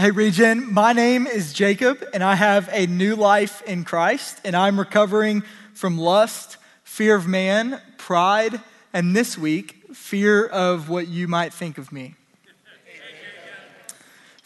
Hey, Region, my name is Jacob, and I have a new life in Christ, and I'm recovering from lust, fear of man, pride, and this week, fear of what you might think of me.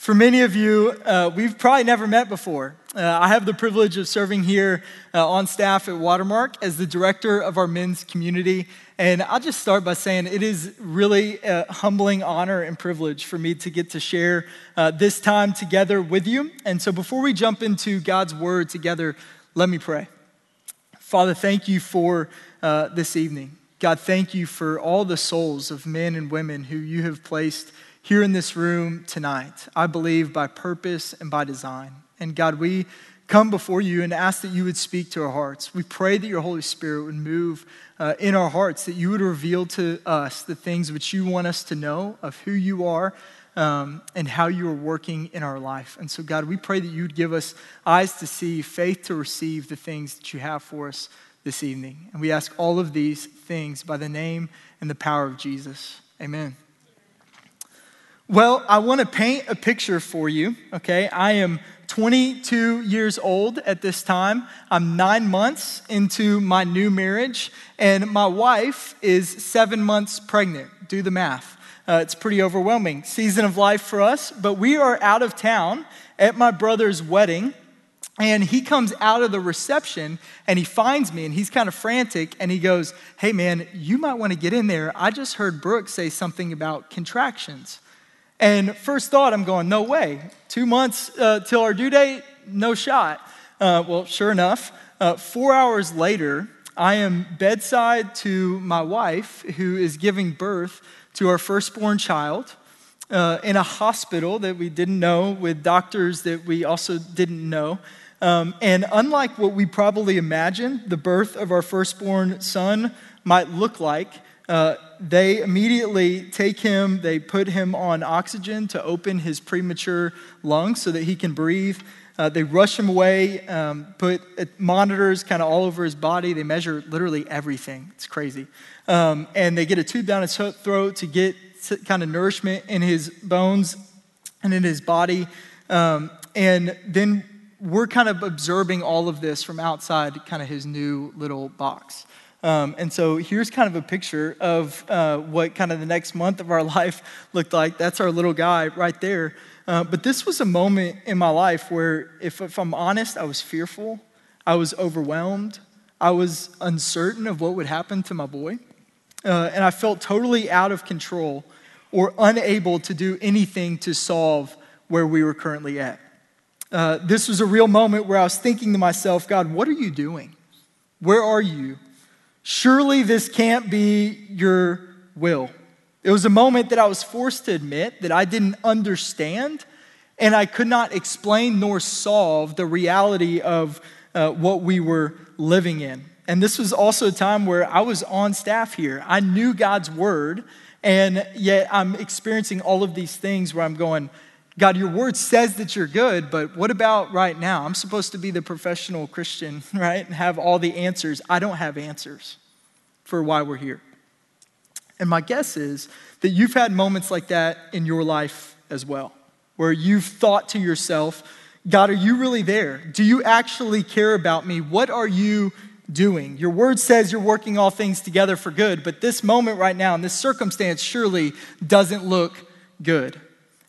For many of you, uh, we've probably never met before. Uh, I have the privilege of serving here uh, on staff at Watermark as the director of our men's community. And I'll just start by saying it is really a humbling honor and privilege for me to get to share uh, this time together with you. And so before we jump into God's word together, let me pray. Father, thank you for uh, this evening. God, thank you for all the souls of men and women who you have placed here in this room tonight, I believe by purpose and by design. And God, we come before you and ask that you would speak to our hearts. We pray that your Holy Spirit would move uh, in our hearts, that you would reveal to us the things which you want us to know of who you are um, and how you are working in our life. And so, God, we pray that you would give us eyes to see, faith to receive the things that you have for us this evening. And we ask all of these things by the name and the power of Jesus. Amen. Well, I want to paint a picture for you, okay? I am 22 years old at this time. I'm nine months into my new marriage, and my wife is seven months pregnant. Do the math. Uh, it's pretty overwhelming season of life for us, but we are out of town at my brother's wedding. And he comes out of the reception and he finds me and he's kind of frantic and he goes, Hey man, you might want to get in there. I just heard Brooke say something about contractions. And first thought, I'm going, no way. Two months uh, till our due date, no shot. Uh, well, sure enough, uh, four hours later, I am bedside to my wife who is giving birth to our firstborn child uh, in a hospital that we didn't know with doctors that we also didn't know. Um, and unlike what we probably imagined the birth of our firstborn son might look like, uh, they immediately take him, they put him on oxygen to open his premature lungs so that he can breathe. Uh, they rush him away, um, put uh, monitors kind of all over his body. They measure literally everything. It's crazy. Um, and they get a tube down his throat to get kind of nourishment in his bones and in his body. Um, and then we're kind of observing all of this from outside kind of his new little box. Um, and so here's kind of a picture of uh, what kind of the next month of our life looked like. That's our little guy right there. Uh, but this was a moment in my life where, if, if I'm honest, I was fearful, I was overwhelmed, I was uncertain of what would happen to my boy. Uh, and I felt totally out of control or unable to do anything to solve where we were currently at. Uh, this was a real moment where I was thinking to myself, God, what are you doing? Where are you? Surely this can't be your will. It was a moment that I was forced to admit that I didn't understand and I could not explain nor solve the reality of uh, what we were living in. And this was also a time where I was on staff here. I knew God's word, and yet I'm experiencing all of these things where I'm going, God, your word says that you're good, but what about right now? I'm supposed to be the professional Christian, right? And have all the answers. I don't have answers for why we're here. And my guess is that you've had moments like that in your life as well, where you've thought to yourself, God, are you really there? Do you actually care about me? What are you doing? Your word says you're working all things together for good, but this moment right now and this circumstance surely doesn't look good.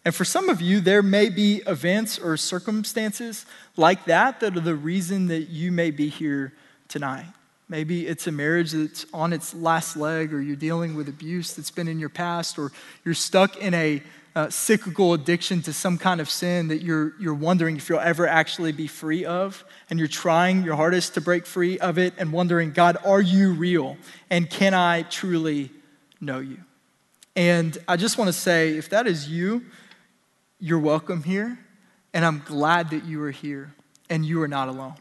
And for some of you, there may be events or circumstances like that that are the reason that you may be here tonight. Maybe it's a marriage that's on its last leg, or you're dealing with abuse that's been in your past, or you're stuck in a uh, cyclical addiction to some kind of sin that you're, you're wondering if you'll ever actually be free of. And you're trying your hardest to break free of it and wondering, God, are you real? And can I truly know you? And I just want to say, if that is you, you're welcome here, and I'm glad that you are here and you are not alone.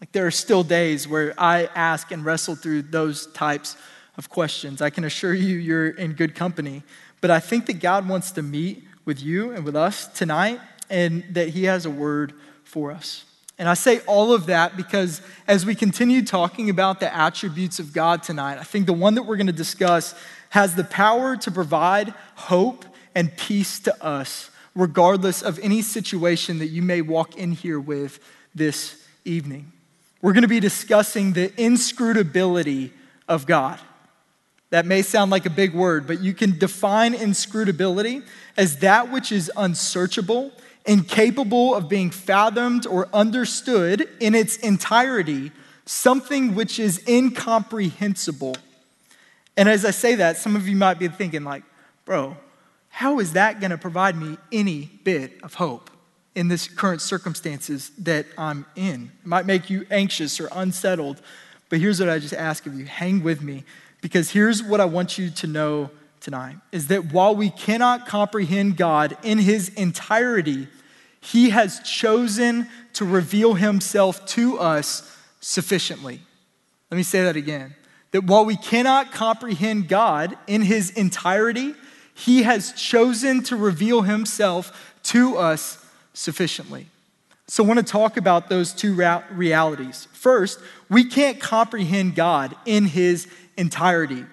Like there are still days where I ask and wrestle through those types of questions. I can assure you, you're in good company. But I think that God wants to meet with you and with us tonight, and that He has a word for us. And I say all of that because as we continue talking about the attributes of God tonight, I think the one that we're going to discuss has the power to provide hope and peace to us regardless of any situation that you may walk in here with this evening. We're going to be discussing the inscrutability of God. That may sound like a big word, but you can define inscrutability as that which is unsearchable, incapable of being fathomed or understood in its entirety, something which is incomprehensible. And as I say that, some of you might be thinking, like, bro, how is that going to provide me any bit of hope in this current circumstances that I'm in? It might make you anxious or unsettled, but here's what I just ask of you hang with me, because here's what I want you to know tonight is that while we cannot comprehend God in his entirety, he has chosen to reveal himself to us sufficiently. Let me say that again. That while we cannot comprehend God in his entirety, he has chosen to reveal himself to us sufficiently. So, I want to talk about those two realities. First, we can't comprehend God in his entirety.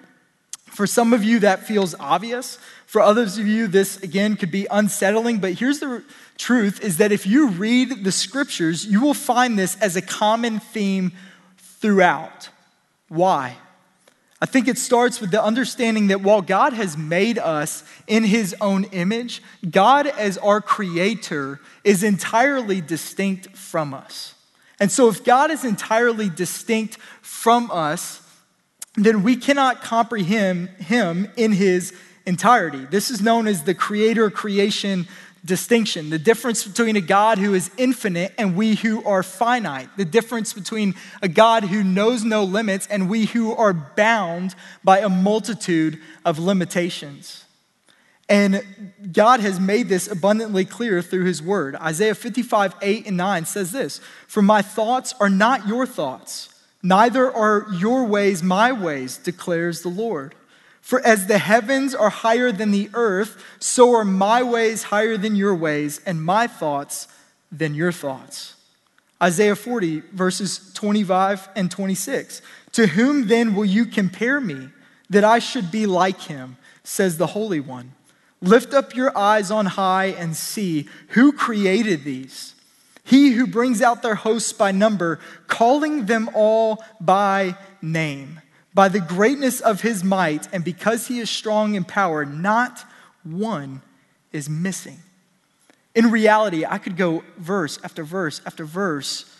For some of you, that feels obvious. For others of you, this again could be unsettling. But here's the truth is that if you read the scriptures, you will find this as a common theme throughout. Why? I think it starts with the understanding that while God has made us in his own image, God, as our creator, is entirely distinct from us. And so, if God is entirely distinct from us, then we cannot comprehend him in his entirety. This is known as the creator creation distinction, the difference between a God who is infinite and we who are finite, the difference between a God who knows no limits and we who are bound by a multitude of limitations. And God has made this abundantly clear through his word. Isaiah 55, 8 and 9 says this For my thoughts are not your thoughts Neither are your ways my ways, declares the Lord. For as the heavens are higher than the earth, so are my ways higher than your ways, and my thoughts than your thoughts. Isaiah 40, verses 25 and 26. To whom then will you compare me, that I should be like him, says the Holy One? Lift up your eyes on high and see who created these he who brings out their hosts by number, calling them all by name. By the greatness of his might, and because he is strong in power, not one is missing. In reality, I could go verse after verse after verse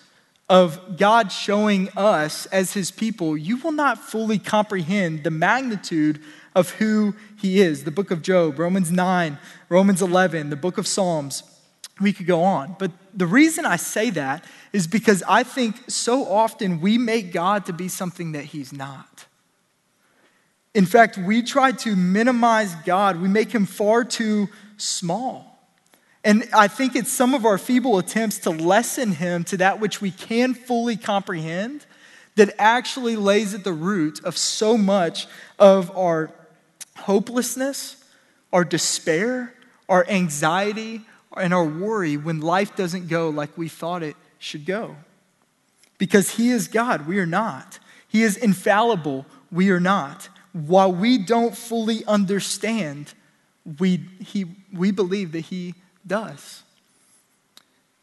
of God showing us as his people, you will not fully comprehend the magnitude of who he is. The book of Job, Romans 9, Romans 11, the book of Psalms we could go on. But the reason I say that is because I think so often we make God to be something that He's not. In fact, we try to minimize God, we make Him far too small. And I think it's some of our feeble attempts to lessen Him to that which we can fully comprehend that actually lays at the root of so much of our hopelessness, our despair, our anxiety, and our worry when life doesn't go like we thought it should go. Because He is God, we are not. He is infallible, we are not. While we don't fully understand, we, he, we believe that He does.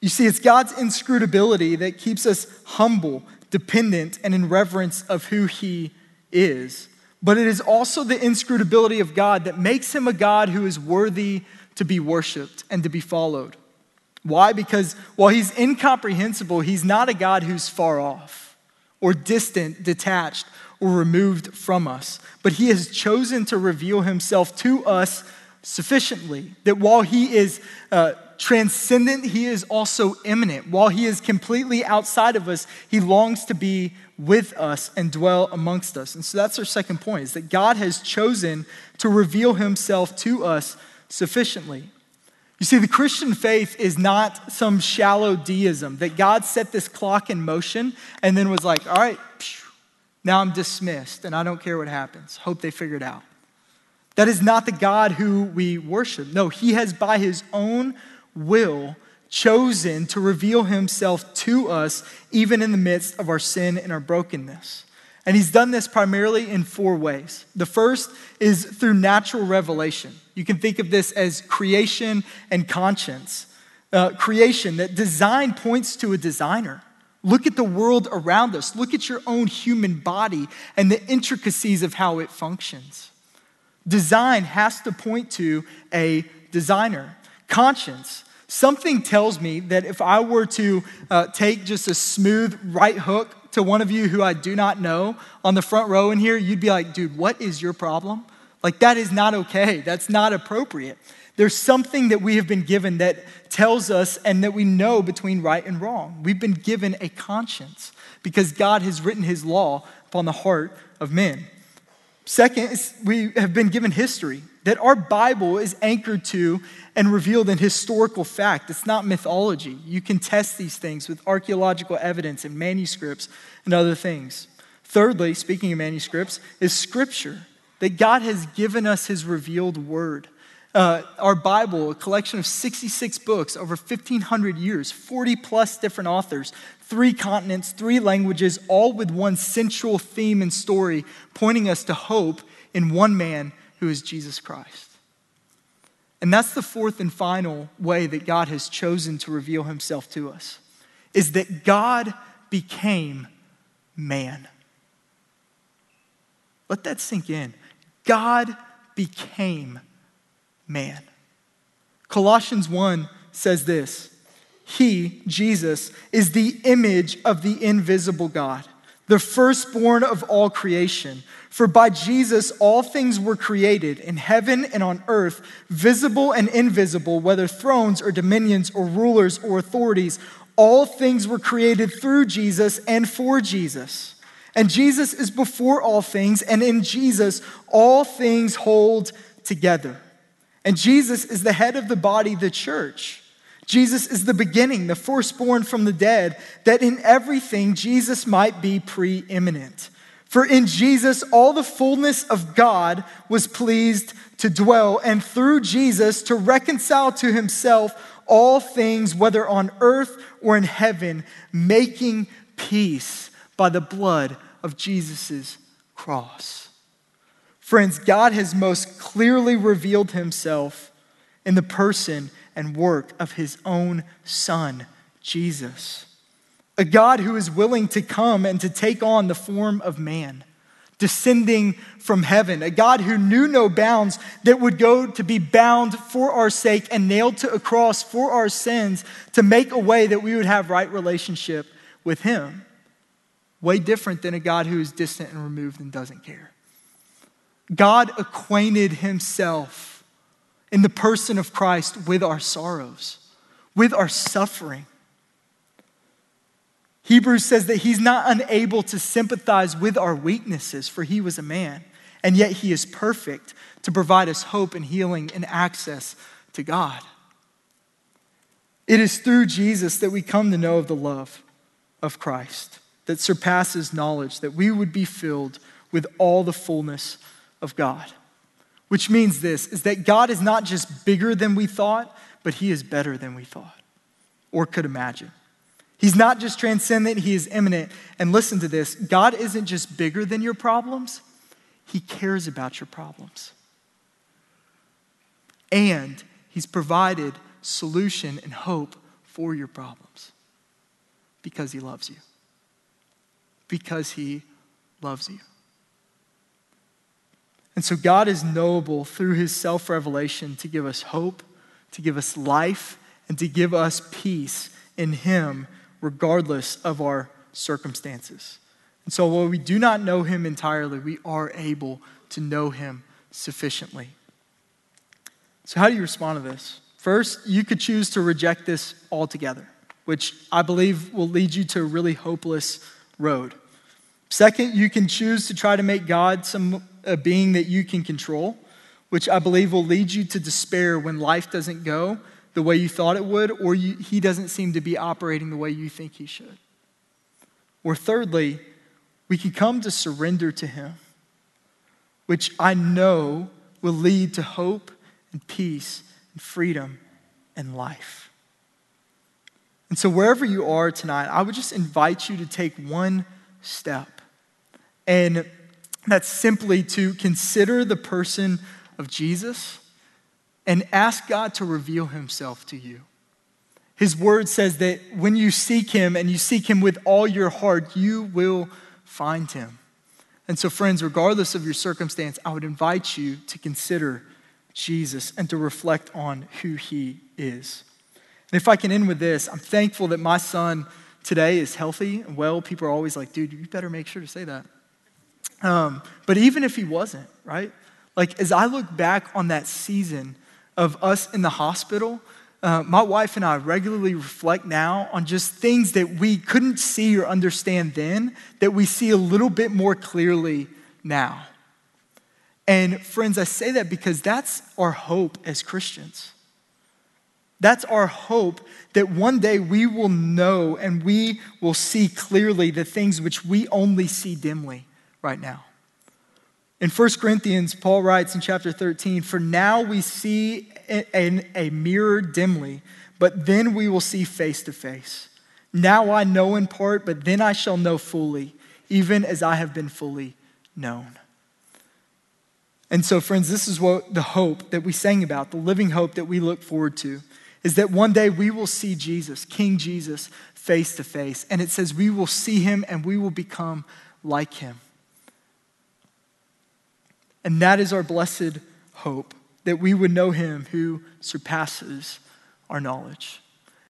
You see, it's God's inscrutability that keeps us humble, dependent, and in reverence of who He is. But it is also the inscrutability of God that makes Him a God who is worthy to be worshiped and to be followed. Why? Because while he's incomprehensible, he's not a God who's far off or distant, detached, or removed from us. But he has chosen to reveal himself to us sufficiently. That while he is uh, transcendent, he is also immanent. While he is completely outside of us, he longs to be with us and dwell amongst us. And so that's our second point is that God has chosen to reveal himself to us sufficiently. You see, the Christian faith is not some shallow deism that God set this clock in motion and then was like, all right, now I'm dismissed and I don't care what happens. Hope they figure it out. That is not the God who we worship. No, He has by His own will chosen to reveal Himself to us even in the midst of our sin and our brokenness. And he's done this primarily in four ways. The first is through natural revelation. You can think of this as creation and conscience. Uh, creation, that design points to a designer. Look at the world around us. Look at your own human body and the intricacies of how it functions. Design has to point to a designer. Conscience, something tells me that if I were to uh, take just a smooth right hook to one of you who I do not know on the front row in here, you'd be like, dude, what is your problem? Like, that is not okay. That's not appropriate. There's something that we have been given that tells us and that we know between right and wrong. We've been given a conscience because God has written his law upon the heart of men. Second, we have been given history that our Bible is anchored to and revealed in historical fact. It's not mythology. You can test these things with archaeological evidence and manuscripts and other things. Thirdly, speaking of manuscripts, is scripture, that God has given us his revealed word. Uh, our Bible, a collection of 66 books over 1,500 years, 40 plus different authors, three continents, three languages, all with one central theme and story, pointing us to hope in one man who is Jesus Christ. And that's the fourth and final way that God has chosen to reveal himself to us is that God became man. Let that sink in. God became man. Colossians 1 says this He, Jesus, is the image of the invisible God, the firstborn of all creation. For by Jesus all things were created in heaven and on earth, visible and invisible, whether thrones or dominions or rulers or authorities. All things were created through Jesus and for Jesus. And Jesus is before all things, and in Jesus all things hold together. And Jesus is the head of the body, the church. Jesus is the beginning, the firstborn from the dead, that in everything Jesus might be preeminent. For in Jesus, all the fullness of God was pleased to dwell, and through Jesus to reconcile to himself all things, whether on earth or in heaven, making peace by the blood of Jesus' cross. Friends, God has most clearly revealed himself in the person and work of his own Son, Jesus. A God who is willing to come and to take on the form of man, descending from heaven. A God who knew no bounds, that would go to be bound for our sake and nailed to a cross for our sins to make a way that we would have right relationship with him. Way different than a God who is distant and removed and doesn't care. God acquainted himself in the person of Christ with our sorrows, with our suffering. Hebrews says that he's not unable to sympathize with our weaknesses, for he was a man, and yet he is perfect to provide us hope and healing and access to God. It is through Jesus that we come to know of the love of Christ that surpasses knowledge, that we would be filled with all the fullness of God. Which means this is that God is not just bigger than we thought, but he is better than we thought or could imagine. He's not just transcendent, he is immanent. And listen to this God isn't just bigger than your problems, he cares about your problems. And he's provided solution and hope for your problems because he loves you. Because he loves you. And so God is knowable through his self revelation to give us hope, to give us life, and to give us peace in him, regardless of our circumstances. And so, while we do not know him entirely, we are able to know him sufficiently. So, how do you respond to this? First, you could choose to reject this altogether, which I believe will lead you to a really hopeless road. Second, you can choose to try to make God some a being that you can control, which I believe will lead you to despair when life doesn't go the way you thought it would, or you, he doesn't seem to be operating the way you think he should. Or thirdly, we can come to surrender to him, which I know will lead to hope and peace and freedom and life. And so, wherever you are tonight, I would just invite you to take one step And that's simply to consider the person of Jesus and ask God to reveal himself to you. His word says that when you seek him and you seek him with all your heart, you will find him. And so, friends, regardless of your circumstance, I would invite you to consider Jesus and to reflect on who he is. And if I can end with this, I'm thankful that my son today is healthy and well. People are always like, dude, you better make sure to say that. Um, but even if he wasn't, right? Like, as I look back on that season of us in the hospital, uh, my wife and I regularly reflect now on just things that we couldn't see or understand then that we see a little bit more clearly now. And friends, I say that because that's our hope as Christians. That's our hope that one day we will know and we will see clearly the things which we only see dimly right now. In 1 Corinthians, Paul writes in chapter 13, For now we see in a mirror dimly, but then we will see face to face. Now I know in part, but then I shall know fully, even as I have been fully known. And so, friends, this is what the hope that we sang about, the living hope that we look forward to, is that one day we will see Jesus, King Jesus, face to face. And it says we will see him and we will become like him. And that is our blessed hope that we would know him who surpasses our knowledge.